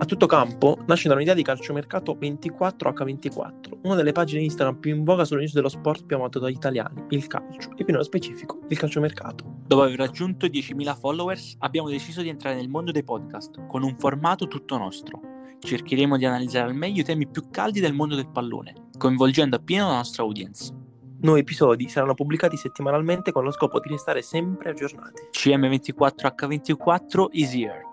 A tutto campo nasce un'idea di calciomercato 24H24, una delle pagine Instagram più in voga sulle news dello sport più amato dagli italiani, il calcio, e più nello specifico, il calciomercato. Dopo aver raggiunto 10.000 followers, abbiamo deciso di entrare nel mondo dei podcast con un formato tutto nostro. Cercheremo di analizzare al meglio i temi più caldi del mondo del pallone, coinvolgendo appieno la nostra audience. Nuovi episodi saranno pubblicati settimanalmente con lo scopo di restare sempre aggiornati. CM24H24 is here.